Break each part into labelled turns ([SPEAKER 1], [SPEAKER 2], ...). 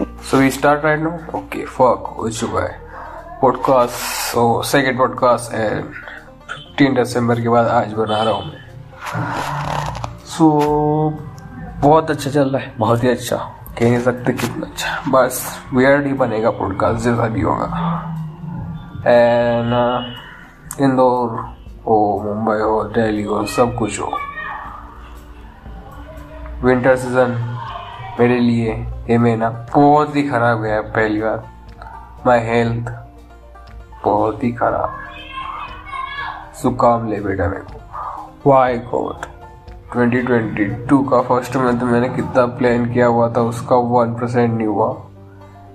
[SPEAKER 1] So we start right now okay fuck हो चुका है podcast so second podcast and fifteen December के बाद आज बना रहा हूँ मैं। सो बहुत अच्छा चल रहा है। बहुत ही अच्छा। कह नहीं सकते कितना अच्छा। बस वियर्ड ही बनेगा पॉडकास्ट जैसा भी होगा। एंड इंदौर हो मुंबई हो दिल्ली हो सब कुछ हो। विंटर सीज़न मेरे लिए ये महीना बहुत ही खराब गया पहली बार। माई हेल्थ बहुत ही खराब। जुकाम ले बेटा मेरे को। वाई गॉड 2022 का फ़र्स्ट मंथ मैंने कितना प्लान किया हुआ था, उसका वन परसेंट नहीं हुआ।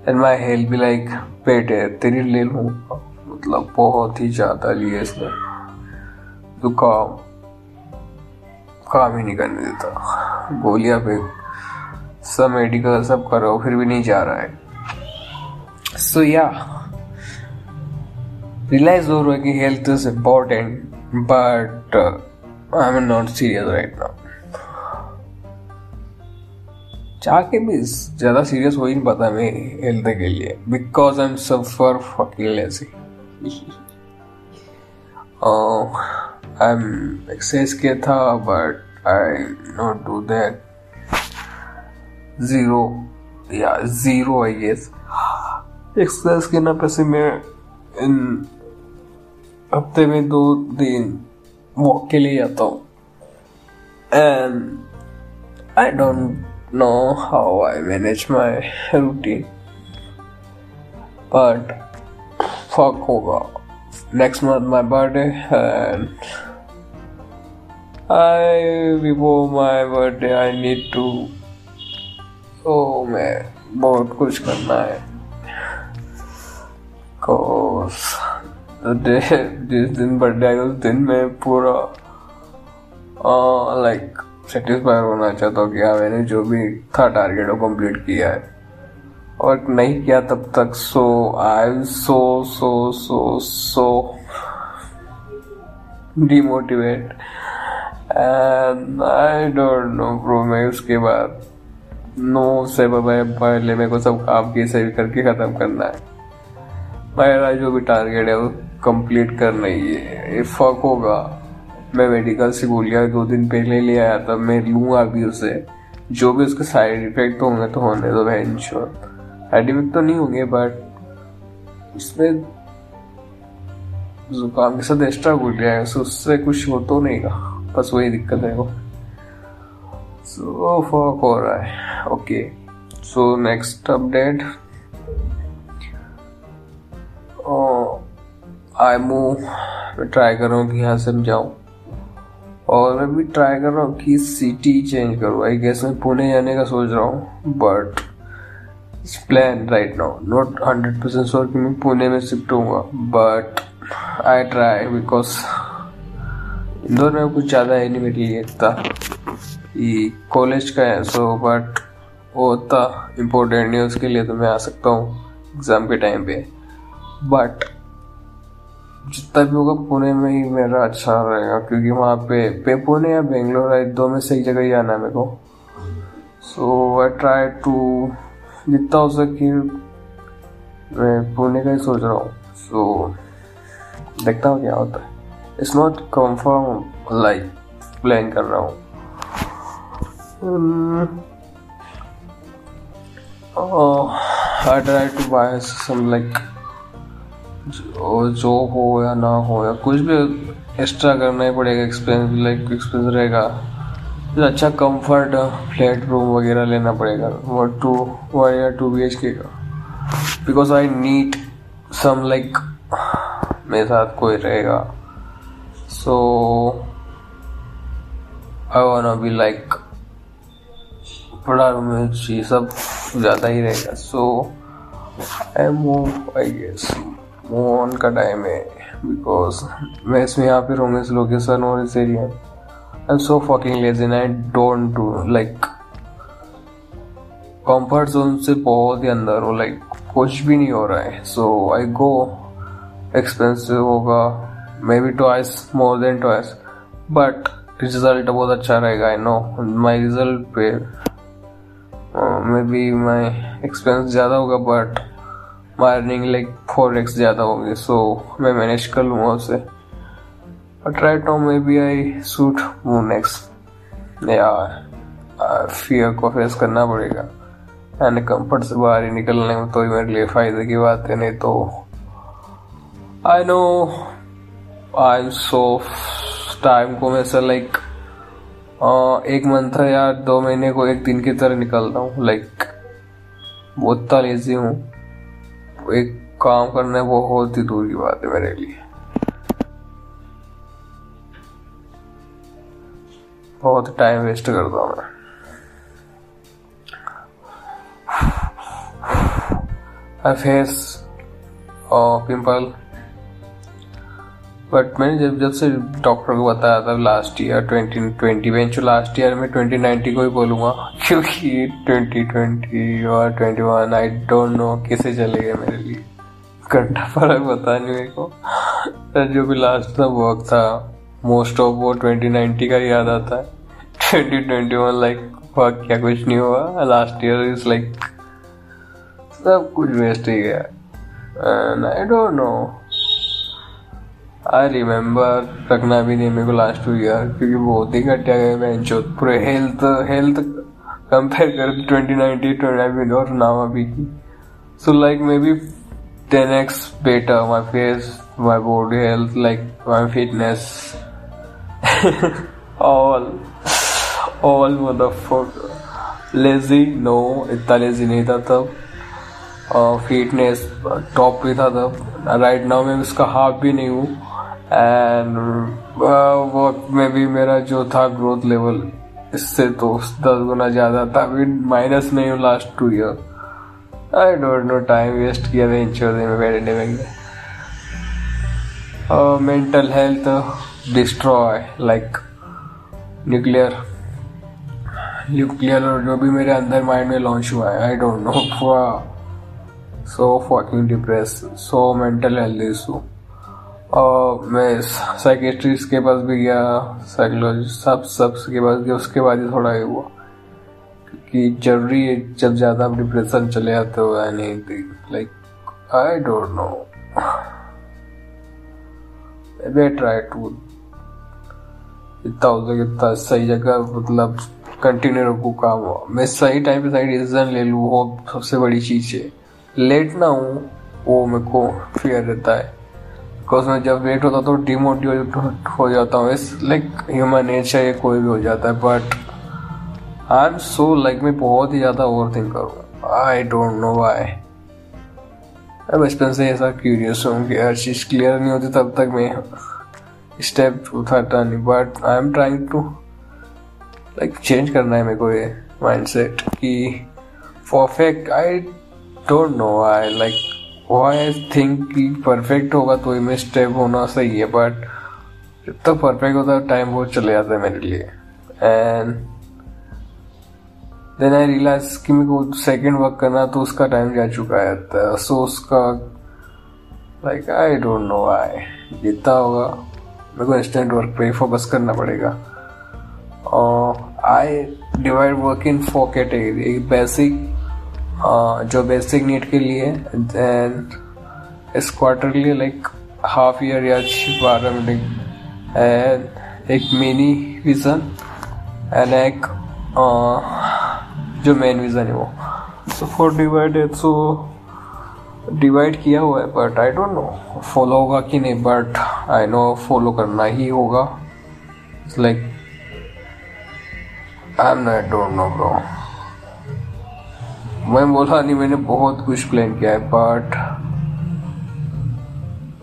[SPEAKER 1] एंड माई हेल्थ भी लाइक पेट है, तेरी ले लूँगा मतलब बहुत ही ज़्यादा लिए इसने। जुकाम काम ही नहीं करने देता। गोलियाँ पे सब मेडिकल सब करो, फिर भी नहीं जा रहा है। सो या रियलाइज़ हो रहा है कि health is important but I am not serious right now चाह के भी ज़्यादा सीरियस हो ही नहीं पाता मैं हेल्थ के लिए because I am suffer fucking lazy I am exercise किया था but I not do that zero या ज़ीरो आई गेस एक्सरसाइज के ना पैसे मैं इन हफ़्ते में दो दिन वॉक के लिए जाता हूँ। And I don't know how I manage my routine but fuck होगा। Next month my birthday and I, before my birthday I need to ओ मैं बहुत कुछ करना है। डे जिस दिन बर्थडे आएगा, उस दिन मैं पूरा लाइक सेटिस्फाई होना चाहता हूँ कि हाँ मैंने जो भी था टारगेट वो कंप्लीट किया है। और नहीं किया तब तक so I so so so so demotivate and I don't know bro मैं उसके बाद नो से पहले मेरे को सब काम की सही करके ख़त्म करना है। मेरा जो भी टारगेट है वो कंप्लीट करना ही है। फक होगा। मैं मेडिकल से गोलियाँ दो दिन पहले ले आया था, मैं लूँगा अभी उसे। जो भी उसके साइड इफ़ेक्ट होंगे तो होने दो बहन श्योर साइड इफ़ेक्ट तो नहीं होंगे बट इसमें जुकाम के साथ एक्स्ट्रा गोलियाँ है, उससे कुछ हो तो नहीं बस वही दिक्कत है वो। फक हो रहा है. Okay so next update I move मैं ट्राई कर रहा हूँ कि यहाँ से जाऊँ. और मैं भी ट्राई कर रहा हूँ कि सिटी चेंज करूँ. आई गेस मैं पुणे जाने का सोच रहा हूँ but plan right now not hundred percent sure कि मैं पुणे में शिफ्ट होऊँगा but I try because Indore में कुछ ज़्यादा है नहीं मेरे लिए इतना. कॉलेज का है सो बट वो उतना इम्पोर्टेंट नहीं उसके लिए तो मैं आ सकता हूँ एग्ज़ाम के टाइम पे। बट जितना भी होगा पुणे में ही मेरा अच्छा रहेगा क्योंकि वहाँ पे पे पुणे या बेंगलोर है दो में सही जगह ही आना है मेरे को। सो आई ट्राई टू जितना हो सके मैं पुणे का ही सोच रहा हूँ। सो so, देखता हूँ क्या होता है। It's not confirm like plan कर रहा हूँ। I try to buy some like जो हो या ना हो या कुछ भी एक्स्ट्रा करना ही पड़ेगा एक्सपेंस लाइक एक्सपेंस रहेगा। अच्छा कंफर्ट फ्लैट रूम वगैरह लेना पड़ेगा वन टू वन या टू बी एच के का। Because I need some like मेरे साथ कोई रहेगा। So I want be like room ये सब ज़्यादा ही रहेगा। So I move I guess move on का टाइम है बिकॉज़ मैं इसमें यहाँ पे रहूँगा इस लोकेशन और इस area I am so fucking lazy I don't do like comfort zone से बहुत ही अंदर हो लाइक कुछ भी नहीं हो रहा है। सो आई गो एक्सपेंसिव होगा maybe twice more than twice but result बहुत अच्छा रहेगा आई नो माई रिज़ल्ट पे मे बी माई एक्सपेंस ज़्यादा होगा but my earning like four X ज़्यादा होगी सो मैं मैनेज कर लूँगा उसे। But right now maybe I suit moon x या फियर को फेस करना पड़ेगा। एंड कंफर्ट से बाहर ही निकलने में तो ही मेरे लिए फ़ायदे की बात है, नहीं तो I know I am so time को मैं लाइक एक मंथ या दो महीने को एक दिन की तरह निकलता हूँ लाइक बहुत लेजी हूँ। एक काम करना बहुत ही दूर की बात है मेरे लिए। बहुत टाइम वेस्ट करता हूँ मैं। फेस पिंपल बट मैंने जब जब से डॉक्टर को बताया था लास्ट ईयर ट्वेंटी ट्वेंटी में लास्ट ईयर में ट्वेंटी नाइनटी को ही बोलूँगा, क्योंकि ट्वेंटी ट्वेंटी और twenty one I don't know कैसे चलेगा मेरे लिए। घंटा फ़र्क पता नहीं मेरे को। जो भी लास्ट था वर्क था मोस्ट ऑफ़ वो ट्वेंटी नाइनटी का याद आता है। Twenty twenty one like work क्या कुछ नहीं हुआ। लास्ट ईयर इज़ लाइक सब कुछ वेस्ट ही गया। And I don't know I remember रखना भी नहीं, मेरे को लास्ट टू ईयर क्योंकि बहुत ही घटिया गए मैं जो पूरे हेल्थ हेल्थ कंपेयर कर ट्वेंटी और नाम अभी की। So like maybe ten x better my face my body health like my fitness all all मतलब लेजी नो इतना लेजी नहीं था तब। फिटनेस टॉप पे था तब। राइट नाउ मैं उसका हाफ़ भी नहीं हूँ। एंड वर्क में भी मेरा जो था ग्रोथ लेवल इससे तो दस गुना ज़्यादा था अभी माइनस में हूँ last two year I don't know time waste किया था इंश्योरेंस में, बैठने में। Mental health destroy like nuclear nuclear जो भी मेरे अंदर माइंड में लॉन्च हुआ है I don't know for so fucking depress so mental health issue और मैं साइकेट्रिस्ट के पास भी गया साइकोलॉजिस्ट सब सब के पास गया, उसके बाद ही थोड़ा ये हुआ क्योंकि ज़रूरी है जब ज़्यादा डिप्रेशन चले जाते हो any like I don't know I try to इतना हो सके इतना सही जगह मतलब कंटिन्यू रखू काम हुआ। मैं सही टाइम पे सही डिसीज़न ले लूँ, वो सबसे बड़ी चीज़ है। लेट ना हूँ, वो मेरे को फियर रहता है। बिकॉज़ मैं जब लेट होता तो डिमोटिवेट हो जाता हूँ। इस लाइक ह्यूमन नेचर ये कोई भी हो जाता है but I am so like मैं बहुत ही ज़्यादा ओवर थिंक करूँ। आई डोंट नो वाई मैं बचपन से ऐसा क्यूरियस हूँ कि हर चीज़ क्लियर नहीं होती, तब तक मैं स्टेप उठाता नहीं। But I am trying to like change करना है मेरे को ये माइंड सेट कि perfect I don't know I like I think कि परफेक्ट होगा तो में स्टेप होना सही है बट जब तक परफेक्ट होता है टाइम बहुत चले जाता है मेरे लिए। एंड देन आई रियलाइज़ कि मेरे को सेकेंड वर्क करना तो उसका टाइम जा चुका है सो उसका like I don't know I जितना होगा, मेरे को इंस्टेंट वर्क पे फोकस करना पड़ेगा। और I divide work in four category एक बेसिक जो बेसिक नीड के लिए एंड इस क्वार्टरली लाइक हाफ़ ईयर या बारह मिनट एंड एक मिनी विजन एंड एक जो मेन विजन है वो। So for divide so divide किया हुआ है but I don't know follow होगा कि नहीं बट आई नो फॉलो करना ही होगा। Like I am not don't know bro मैं बोला, नहीं, मैंने बहुत कुछ प्लान किया है बट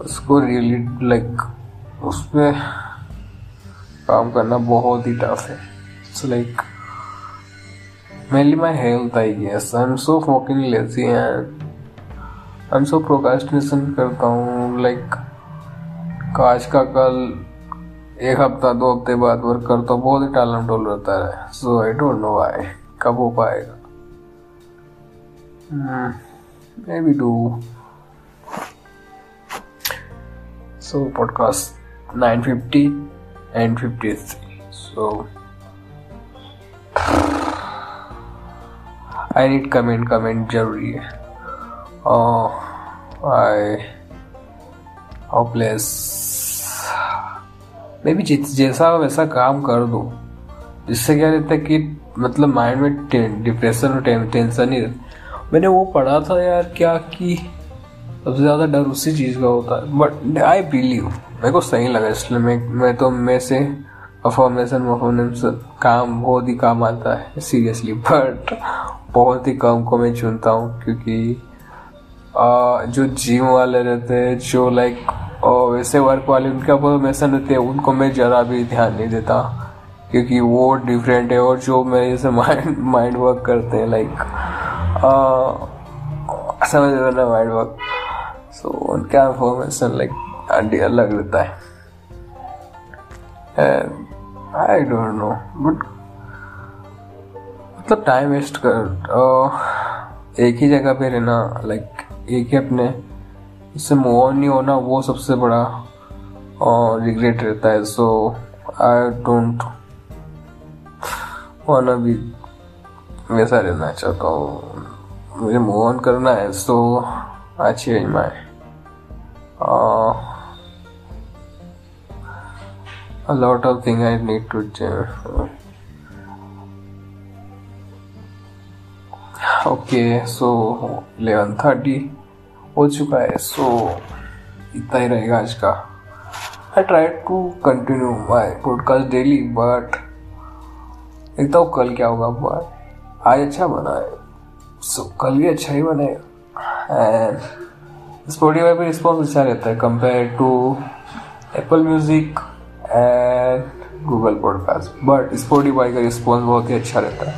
[SPEAKER 1] उसको रियली लाइक उस पर काम करना बहुत ही टफ है. It's like mainly my health I guess I am so fucking lazy and I am so procrastination करता हूँ लाइक आज का कल एक हफ़्ता, दो हफ़्ते बाद वर्क करता हूँ, बहुत ही टालम टोल रहता है। So I don't know why कब हो पाएगा? Hmm, maybe do. So podcast 950 and 53. So I need comment comment ज़रूरी है आई होपलेस मे भी जैसा वैसा काम कर दो। जिससे क्या रहता है कि मतलब माइंड में डिप्रेशन और टेंशन ही रहता। मैंने वो पढ़ा था यार क्या कि सबसे ज़्यादा डर उसी चीज़ का होता है। बट आई बिलीव मेरे को सही लगा इसलिए मैं मैं तो मैं से परफॉर्मेशन परफॉर्मेंस काम बहुत ही काम आता है सीरियसली बट बहुत ही कम को मैं चुनता हूँ क्योंकि आ, जो जिम वाले रहते हैं जो लाइक वैसे वर्क वाले उनका परफॉर्मेशन रहते हैं उनको मैं ज़रा भी ध्यान नहीं देता। क्योंकि वो डिफरेंट है और जो मेरे जैसे माइंड माइंड वर्क करते हैं लाइक समझ ना माइंड वर्क सो उनका इंफॉर्मेशन लाइक अलग रहता है। आई डोंट नो बट मतलब टाइम वेस्ट कर एक ही जगह पे रहना लाइक एक ही अपने इससे मूव ऑन नहीं होना, वो सबसे बड़ा, और रिग्रेट रहता है। सो आई डोंट वाना भी वैसा रहना चाहता हूँ। मुझे मूव ऑन करना है so I change lot of thing I need to change. Okay so eleven thirty हो चुका है सो so, इतना ही रहेगा आज का। I try to continue my podcast daily but देखता हूँ कल क्या होगा बट आज अच्छा बना है। So, कल अच्छा ही बनेगा। एंड स्पॉटीफाई पे रिस्पॉन्स अच्छा रहता है compare to Apple music and Google podcast but Spotify का रिस्पॉन्स बहुत ही अच्छा रहता है।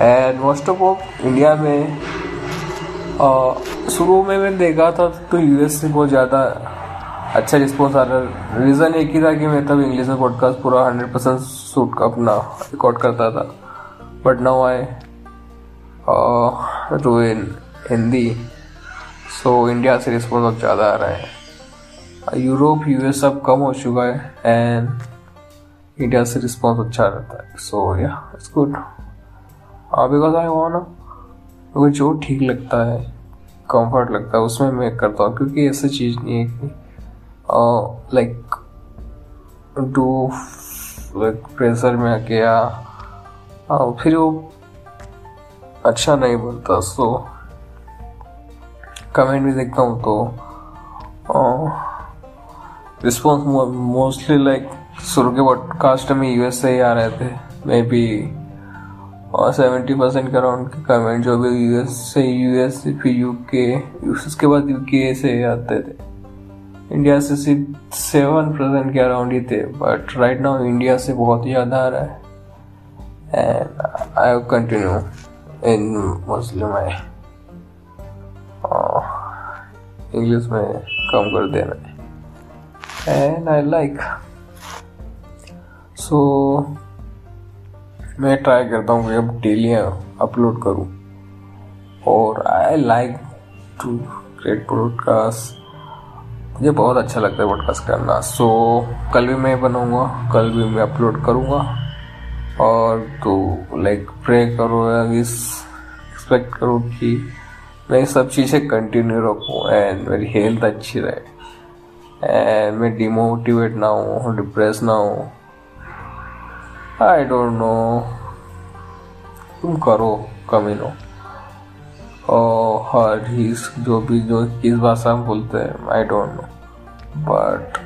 [SPEAKER 1] And most of of India में शुरू में मैंने देखा था तो यूएस से बहुत ज़्यादा अच्छा रिस्पॉन्स आ रहा है। रीज़न एक ही था कि मैं तब इंग्लिश में पॉडकास्ट पूरा हंड्रेड परसेंट सूट अपना रिकॉर्ड करता था। But now I to in Hindi so India से रिस्पॉन्स अब ज़्यादा आ रहा है। यूरोप यूएस सब कम हो चुका है एंड इंडिया से रिस्पॉन्स अच्छा रहता है। सो या इट्स गुड बिकॉज़ आई वाना मुझे जो ठीक लगता है कंफर्ट लगता है, उसमें मैं करता हूँ, क्योंकि ऐसी चीज़ नहीं है कि लाइक डू लाइक प्रेशर में गया फिर वो अच्छा नहीं बनता सो कमेंट भी देखता हूँ तो रिस्पॉन्स मोस्टली लाइक शुरू के पॉडकास्ट में यूएस से ही आ रहे थे मे बी और सेवेंटी परसेंट अराउंड के कमेंट जो भी यूएस से यूएस फिर यूके उसके बाद यूके से आते थे। इंडिया से सिर्फ़ सेवन परसेंट के अराउंड ही थे बट राइट नाउ इंडिया से बहुत ही ज़्यादा आ रहा है। And I continue in Muslim I English में कम कर देना एंड आई लाइक सो मैं ट्राई करता हूँ कि अब डेली अपलोड करूँ। और I like to create podcast मुझे बहुत अच्छा लगता है पॉडकास्ट करना। सो so, कल भी मैं बनाऊँगा कल भी मैं अपलोड करूँगा। और तो लाइक प्रे करो एक्सपेक्ट करो कि, मैं सब चीज़ें कंटिन्यू रखूँ एंड मेरी हेल्थ अच्छी रहे। एंड मैं डिमोटिवेट ना हूँ डिप्रेस ना हूँ। आई डोंट नो तुम करो कमीनो और हर ही जो भी, जो किस भाषा में बोलते हैं I don't know but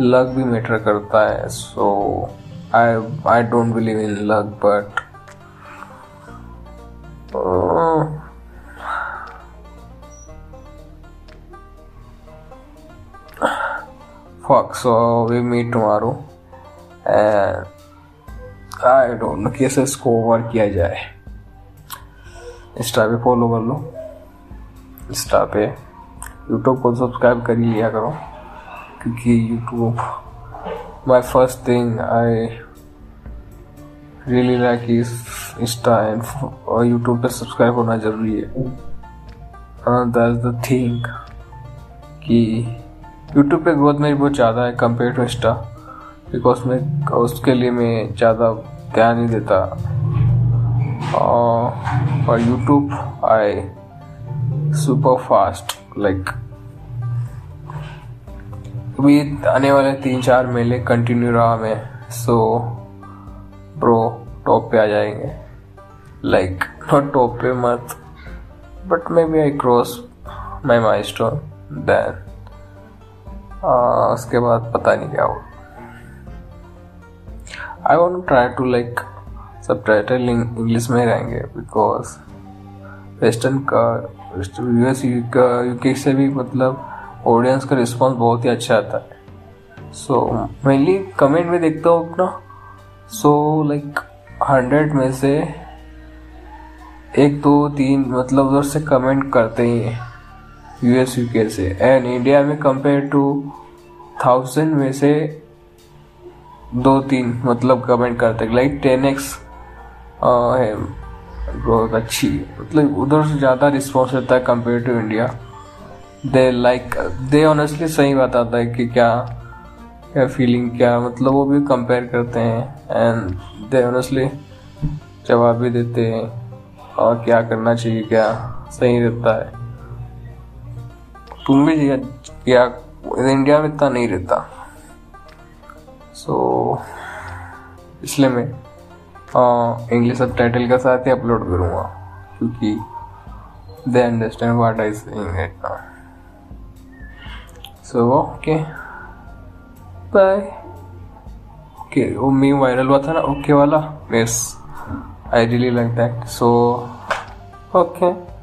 [SPEAKER 1] luck भी मैटर करता है so I I don't believe in luck but fuck, so we meet tomorrow, and I don't know कैसे इसको ओवर किया जाए। इंस्टा पे फॉलो कर लो। इंस्टा पे यूट्यूब को सब्सक्राइब कर लिया करो, क्योंकि YouTube my first thing I really like is Insta and YouTube पे सब्सक्राइब होना ज़रूरी है। दैट्स द थिंग कि यूट्यूब पे ग्रोथ मेरी बहुत ज़्यादा है कंपेयर टू इंस्टा बिकॉज़ मैं उसके लिए मैं ज़्यादा ध्यान नहीं देता। Uh, for YouTube I super fast अभी आने वाले तीन चार मेले कंटिन्यू रहा मैं सो ब्रो टॉप पे आ जाएँगे। लाइक नॉट टॉप पे मत but maybe I cross my my stone then उसके बाद पता नहीं क्या हो I want try to like सब टाइटल इंग्लिश में रहेंगे बिकॉज़ वेस्टर्न का यूएस यूके से भी मतलब ऑडियंस का रिस्पॉन्स बहुत ही अच्छा आता है। सो मेनली कमेंट में देखता हूँ अपना। सो लाइक हंड्रेड में से एक, दो, तीन मतलब उधर से कमेंट करते ही हैं यूएस यूके से। एंड इंडिया में कंपेयर टू थाउज़ेंड में से दो, तीन मतलब कमेंट करते लाइक टेन एक्स है, बहुत अच्छी। मतलब उधर से ज़्यादा रिस्पॉन्स रहता है compare to India they like they honestly सही बताता है कि क्या क्या फीलिंग क्या मतलब वो भी कंपेयर करते हैं एंड दे ऑनेस्टली जवाब भी देते हैं और क्या करना चाहिए क्या सही रहता है। तुम भी क्या इंडिया में इतना नहीं रहता। सो so, इसलिए मैं इंग्लिश सब टाइटल के साथ ही अपलोड करूँगा क्योंकि they understand what I saying it now so okay bye okay वो मी वायरल हुआ था ना ओके वाला. Yes I really like that so okay